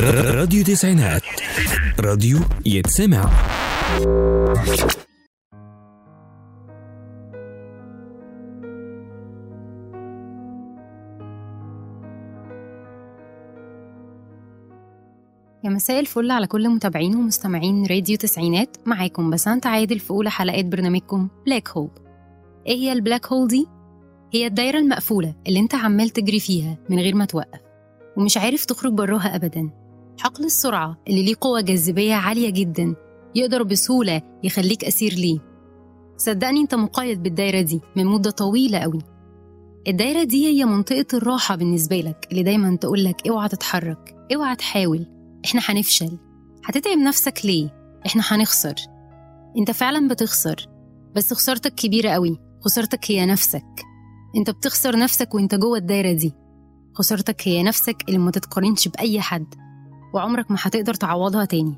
راديو تسعينات. راديو يتسمع. يا مساء الفل على كل متابعين ومستمعين راديو تسعينات. معاكم بسنت عادل في أولى حلقات برنامجكم black hole إيه هي ال black hole دي؟ هي الدايرة المقفولة اللي أنت عمال تجري فيها من غير ما توقف ومش عارف تخرج براها أبدا. حقل السرعة اللي ليه قوة جاذبية عالية جدا يقدر بسهولة يخليك أسير ليه. صدقني أنت مقيد بالدايرة دي من مدة طويلة قوي. الدايرة دي هي منطقة الراحة بالنسبة لك اللي دايما تقولك اوعى تتحرك اوعى تحاول. إحنا هنفشل. هتتعب نفسك ليه؟ إحنا هنخسر. أنت فعلا بتخسر. بس خسارتك كبيرة قوي. خسارتك هي نفسك. أنت بتخسر نفسك وأنت جوه الدايرة دي. خسارتك هي نفسك اللي ما تتقارنش بأي حد. وعمرك ما هتقدر تعوضها تاني.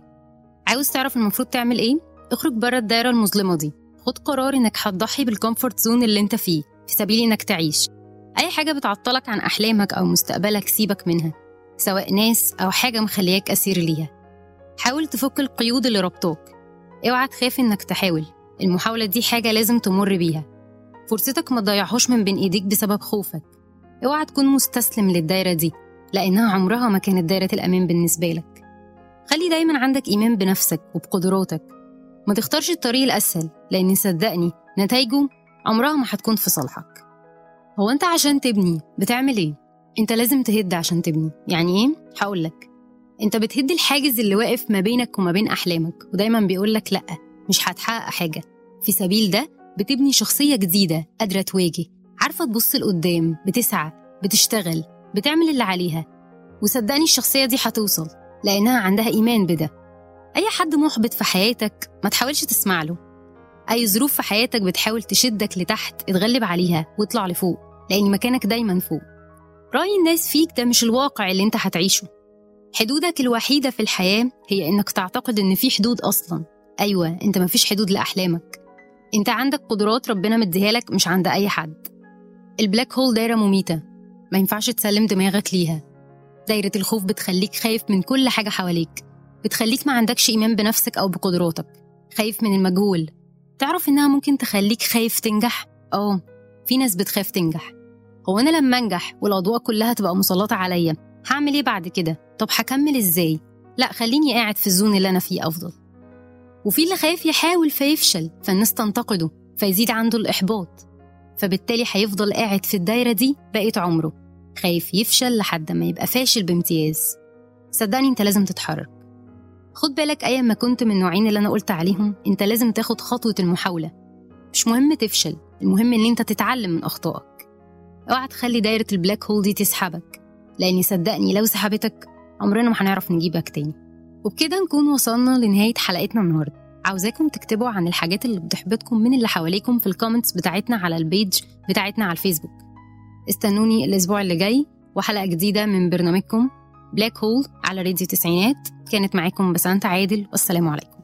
عاوز تعرف المفروض تعمل إيه؟ اخرج بره الدايرة المظلمة دي. خد قرار إنك هتضحي بال comfort zone اللي أنت فيه في سبيل إنك تعيش. أي حاجة بتعطلك عن أحلامك أو مستقبلك سيبك منها سواء ناس أو حاجة مخلياك أسير ليها. حاول تفك القيود اللي ربطوك. اوعى تخاف إنك تحاول. المحاولة دي حاجة لازم تمر بيها. فرصتك ما تضيعهاش من بين إيديك بسبب خوفك. اوعى تكون مستسلم للدايرة دي. لأنها عمرها ما كانت دايرة الأمان بالنسبة لك. خلي دايما عندك إيمان بنفسك وبقدراتك. ما تختارش الطريق الأسهل لأن صدقني نتائجه عمرها ما هتكون في صالحك. هو أنت عشان تبني بتعمل إيه؟ أنت لازم تهد عشان تبني. يعني إيه؟ هقولك أنت بتهد الحاجز اللي واقف ما بينك وما بين أحلامك ودايما بيقولك لأ مش هتحقق حاجة. في سبيل ده بتبني شخصية جديدة قادرة تواجه عارفة تبص لقدام بتسعى بتشتغل. بتعمل اللي عليها. وصدقني الشخصية دي هتوصل لأنها عندها إيمان بده. أي حد محبط في حياتك ما تحاولش تسمع له. أي ظروف في حياتك بتحاول تشدك لتحت اتغلب عليها واطلع لفوق لأن مكانك دايما فوق. رأي الناس فيك ده مش الواقع اللي أنت هتعيشه. حدودك الوحيدة في الحياة هي إنك تعتقد إن في حدود أصلا. أيوه أنت مفيش حدود لأحلامك. أنت عندك قدرات ربنا مديها لك مش عند أي حد. البلاك هول دايرة مميتة. ما ينفعش تسلم دماغك ليها. دايرة الخوف بتخليك خايف من كل حاجة حواليك. بتخليك ما عندكش إيمان بنفسك أو بقدراتك. خايف من المجهول. تعرف إنها ممكن تخليك خايف تنجح؟ آه في ناس بتخاف تنجح. هو أنا لما أنجح والأضواء كلها تبقى مسلطة عليا هعمل إيه بعد كده؟ طب هكمل إزاي؟ لا خليني قاعد في الزون اللي أنا فيه أفضل. وفي اللي خايف يحاول فيفشل فالناس تنتقده فيزيد عنده الإحباط. فبالتالي هيفضل قاعد في الدايرة دي بقيه عمره. خايف يفشل لحد ما يبقى فاشل بامتياز. صدقني انت لازم تتحرك. خد بالك ايا ما كنت من النوعين اللي أنا قلت عليهم انت لازم تاخد خطوة المحاولة. مش مهم تفشل المهم إن أنت تتعلم من أخطائك. اوعى تخلي دايرة ال black hole دي تسحبك لأني صدقني لو سحبتك عمرنا ما هنعرف نجيبك تاني. وبكده نكون وصلنا لنهاية حلقتنا النهاردة. عاوزاكم تكتبوا عن الحاجات اللي بتحبطكم من اللي حواليكم في ال comments بتاعتنا على ال page بتاعتنا على الفيسبوك. استنوني الأسبوع اللي جاي وحلقة جديدة من برنامجكم black hole على راديو تسعينات. كانت معاكم بسنت عادل والسلام عليكم.